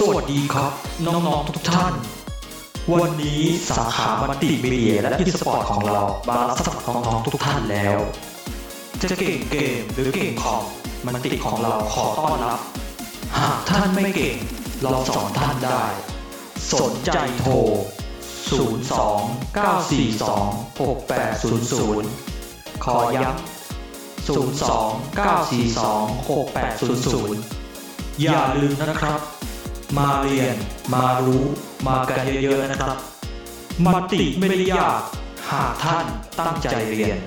สวัสดีครับ น้องๆทุกท่าน วันนี้สาขามัลติมีเดียและอีสปอร์ตของเรามารับสมัครน้องๆทุกท่านแล้ว จะเก่งเกมหรือเก่งคอม multi ของเราขอต้อนรับ หากท่านไม่เก่ง เราสอนท่านได้ สนใจโทร 02 942 6800 ขอย้ำ02 942 6800 อย่าลืมนะครับ มาเรียน มารู้มากันเยอะๆนะครับมัติไม่ได้ยาก หากท่านตั้งใจเรียน